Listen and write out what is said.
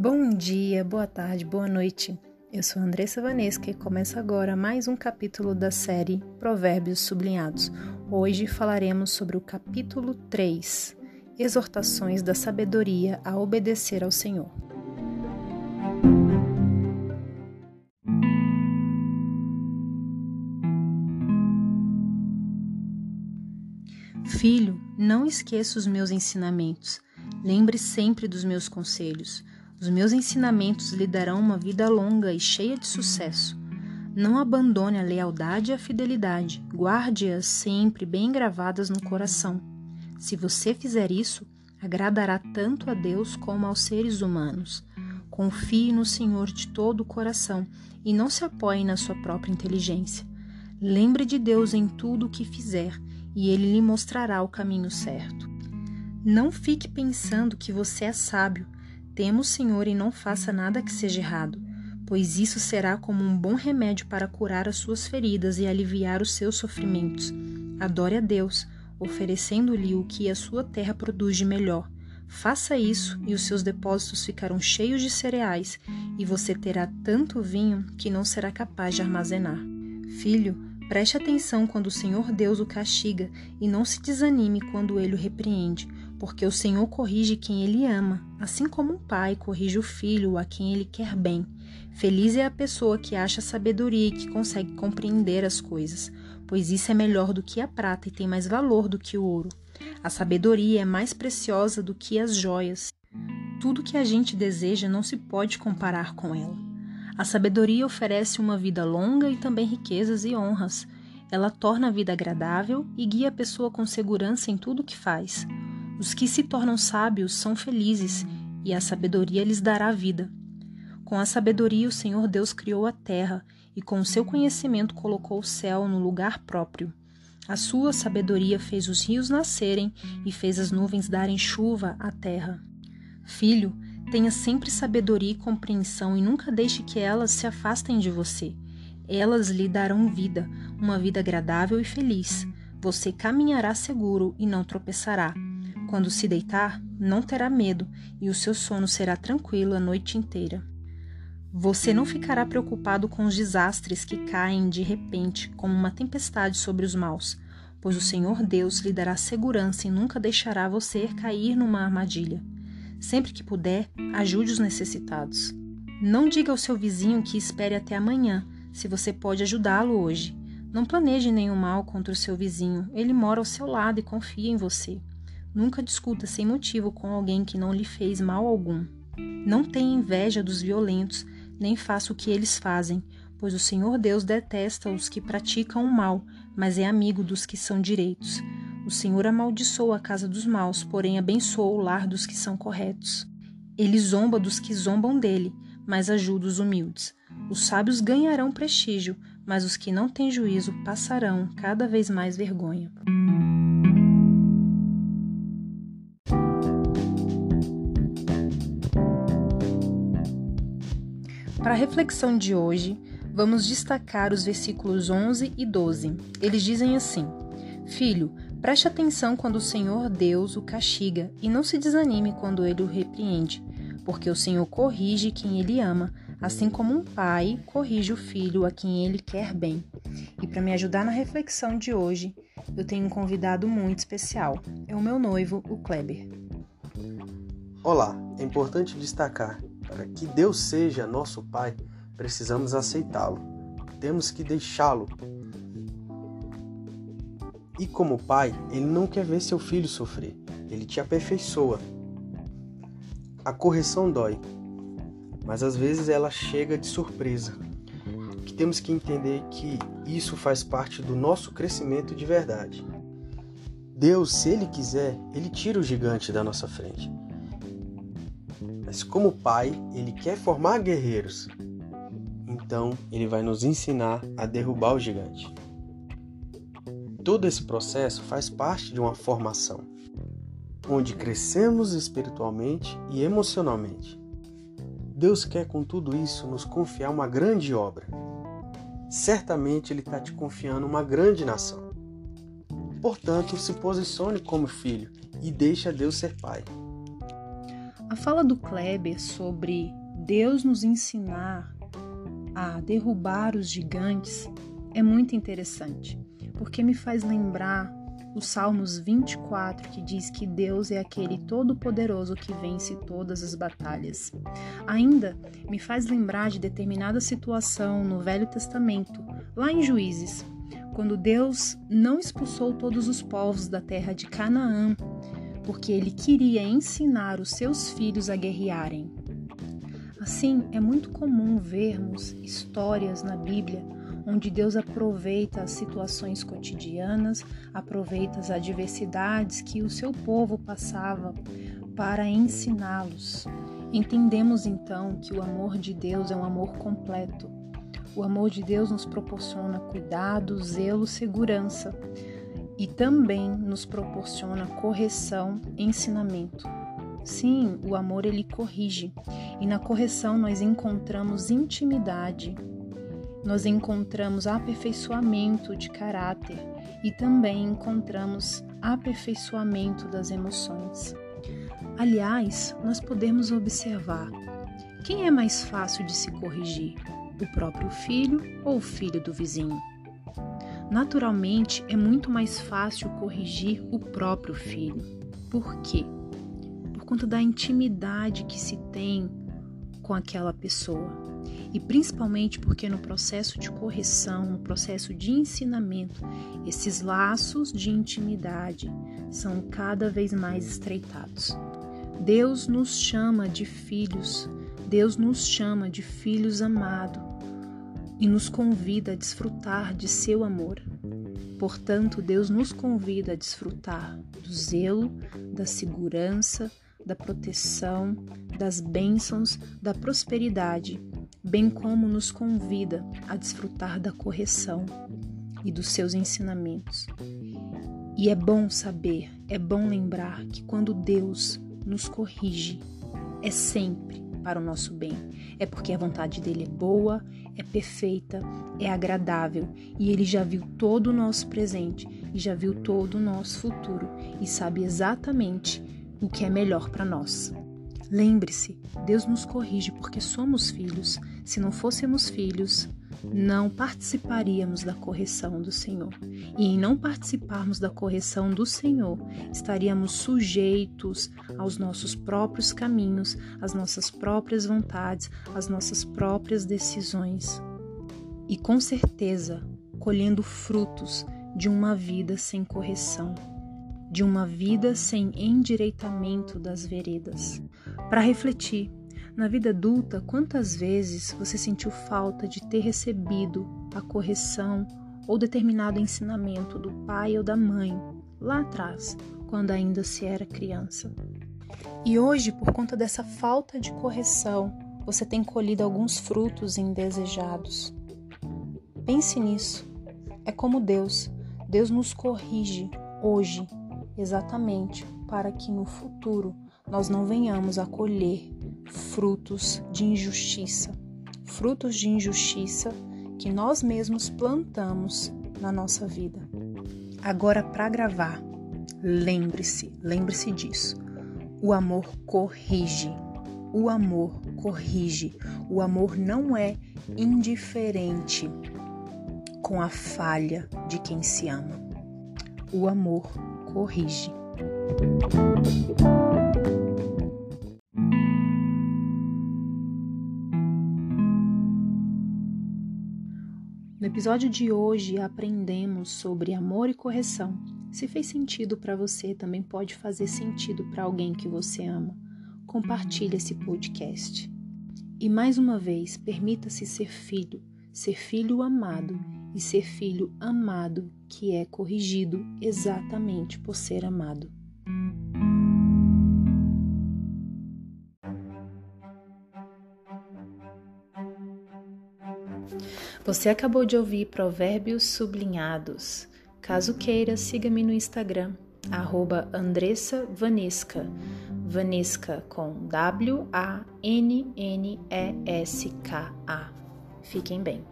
Bom dia, boa tarde, boa noite. Eu sou Andressa Vanesca e começa agora mais um capítulo da série Provérbios Sublinhados. Hoje falaremos sobre o capítulo 3, Exortações da Sabedoria a obedecer ao Senhor. Filho, não esqueça os meus ensinamentos. Lembre sempre dos meus conselhos. Os meus ensinamentos lhe darão uma vida longa e cheia de sucesso. Não abandone a lealdade e a fidelidade, guarde-as sempre bem gravadas no coração. Se você fizer isso, agradará tanto a Deus como aos seres humanos. Confie no Senhor de todo o coração e não se apoie na sua própria inteligência. Lembre de Deus em tudo o que fizer e ele lhe mostrará o caminho certo. Não fique pensando que você é sábio Tema o Senhor e não faça nada que seja errado, pois isso será como um bom remédio para curar as suas feridas e aliviar os seus sofrimentos. Adore a Deus, oferecendo-lhe o que a sua terra produz de melhor. Faça isso e os seus depósitos ficarão cheios de cereais, e você terá tanto vinho que não será capaz de armazenar. Filho, preste atenção quando o Senhor Deus o castiga e não se desanime quando ele o repreende porque o Senhor corrige quem ele ama, assim como um pai corrige o filho a quem ele quer bem. Feliz é a pessoa que acha sabedoria e que consegue compreender as coisas, pois isso é melhor do que a prata e tem mais valor do que o ouro. A sabedoria é mais preciosa do que as joias. Tudo que a gente deseja não se pode comparar com ela. A sabedoria oferece uma vida longa e também riquezas e honras. Ela torna a vida agradável e guia a pessoa com segurança em tudo o que faz. Os que se tornam sábios são felizes, e a sabedoria lhes dará vida. Com a sabedoria, o Senhor Deus criou a terra, e com o seu conhecimento colocou o céu no lugar próprio. A sua sabedoria fez os rios nascerem e fez as nuvens darem chuva à terra. Filho, tenha sempre sabedoria e compreensão e nunca deixe que elas se afastem de você. Elas lhe darão vida, uma vida agradável e feliz. Você caminhará seguro e não tropeçará. Quando se deitar, não terá medo e o seu sono será tranquilo a noite inteira. Você não ficará preocupado com os desastres que caem de repente como uma tempestade sobre os maus, pois o Senhor Deus lhe dará segurança e nunca deixará você cair numa armadilha. Sempre que puder, ajude os necessitados. Não diga ao seu vizinho que espere até amanhã, se você pode ajudá-lo hoje. Não planeje nenhum mal contra o seu vizinho, ele mora ao seu lado e confia em você. Nunca discuta sem motivo com alguém que não lhe fez mal algum. Não tenha inveja dos violentos, nem faça o que eles fazem, pois o Senhor Deus detesta os que praticam o mal, mas é amigo dos que são direitos. O Senhor amaldiçoa a casa dos maus, porém abençoa o lar dos que são corretos. Ele zomba dos que zombam dele, mas ajuda os humildes. Os sábios ganharão prestígio, mas os que não têm juízo passarão cada vez mais vergonha. Reflexão de hoje, vamos destacar os versículos 11 e 12. Eles dizem assim: Filho, preste atenção quando o Senhor Deus o castiga e não se desanime quando ele o repreende, porque o Senhor corrige quem ele ama, assim como um pai corrige o filho a quem ele quer bem. E para me ajudar na reflexão de hoje, eu tenho um convidado muito especial. É o meu noivo, o Kleber. Olá, é importante destacar para que Deus seja nosso Pai, precisamos aceitá-lo. Temos que deixá-lo. E como pai, ele não quer ver seu filho sofrer. Ele te aperfeiçoa. A correção dói, mas às vezes ela chega de surpresa. Que temos que entender que isso faz parte do nosso crescimento de verdade. Deus, se ele quiser, ele tira o gigante da nossa frente. Mas como pai, ele quer formar guerreiros. Então, ele vai nos ensinar a derrubar o gigante. Todo esse processo faz parte de uma formação, onde crescemos espiritualmente e emocionalmente. Deus quer com tudo isso nos confiar uma grande obra. Certamente Ele está te confiando uma grande nação. Portanto, se posicione como filho e deixe Deus ser pai. A fala do Kleber sobre Deus nos ensinar a derrubar os gigantes é muito interessante, porque me faz lembrar os Salmos 24, que diz que Deus é aquele todo-poderoso que vence todas as batalhas. Ainda me faz lembrar de determinada situação no Velho Testamento, lá em Juízes, quando Deus não expulsou todos os povos da terra de Canaã, porque ele queria ensinar os seus filhos a guerrearem. Assim, é muito comum vermos histórias na Bíblia onde Deus aproveita as situações cotidianas, aproveita as adversidades que o seu povo passava para ensiná-los. Entendemos então que o amor de Deus é um amor completo. O amor de Deus nos proporciona cuidado, zelo, segurança e também nos proporciona correção, ensinamento. Sim, o amor ele corrige, e na correção nós encontramos intimidade, nós encontramos aperfeiçoamento de caráter e também encontramos aperfeiçoamento das emoções. Aliás, nós podemos observar quem é mais fácil de se corrigir, o próprio filho ou o filho do vizinho. Naturalmente, é muito mais fácil corrigir o próprio filho. Por quê? Por conta da intimidade que se tem com aquela pessoa e principalmente porque no processo de correção, no processo de ensinamento, esses laços de intimidade são cada vez mais estreitados. Deus nos chama de filhos, Deus nos chama de filhos amados e nos convida a desfrutar de seu amor. Portanto, Deus nos convida a desfrutar do zelo, da segurança, da proteção, das bênçãos, da prosperidade bem como nos convida a desfrutar da correção e dos seus ensinamentos. E é bom saber, é bom lembrar que quando Deus nos corrige, é sempre para o nosso bem. É porque a vontade dele é boa, é perfeita, é agradável e ele já viu todo o nosso presente e já viu todo o nosso futuro e sabe exatamente o que é melhor para nós. Lembre-se, Deus nos corrige porque somos filhos. Se não fôssemos filhos, não participaríamos da correção do Senhor. E em não participarmos da correção do Senhor, estaríamos sujeitos aos nossos próprios caminhos, às nossas próprias vontades, às nossas próprias decisões. E com certeza, colhendo frutos de uma vida sem correção de uma vida sem endireitamento das veredas. Para refletir, na vida adulta, quantas vezes você sentiu falta de ter recebido a correção ou determinado ensinamento do pai ou da mãe lá atrás, quando ainda se era criança? E hoje, por conta dessa falta de correção, você tem colhido alguns frutos indesejados. Pense nisso. É como Deus. Deus nos corrige hoje exatamente para que no futuro nós não venhamos a colher frutos de injustiça, frutos de injustiça que nós mesmos plantamos na nossa vida. Agora, para gravar, lembre-se, lembre-se disso. O amor corrige. O amor corrige. O amor não é indiferente com a falha de quem se ama. O amor corrige. No episódio de hoje aprendemos sobre amor e correção. Se fez sentido para você, também pode fazer sentido para alguém que você ama. Compartilhe esse podcast. E mais uma vez, permita-se ser filho, ser filho amado e ser filho amado que é corrigido exatamente por ser amado. Você acabou de ouvir Provérbios Sublinhados. Caso queira, siga-me no Instagram, arroba Andressa Vanesca. Vanesca com W-A-N-N-E-S-K-A. Fiquem bem.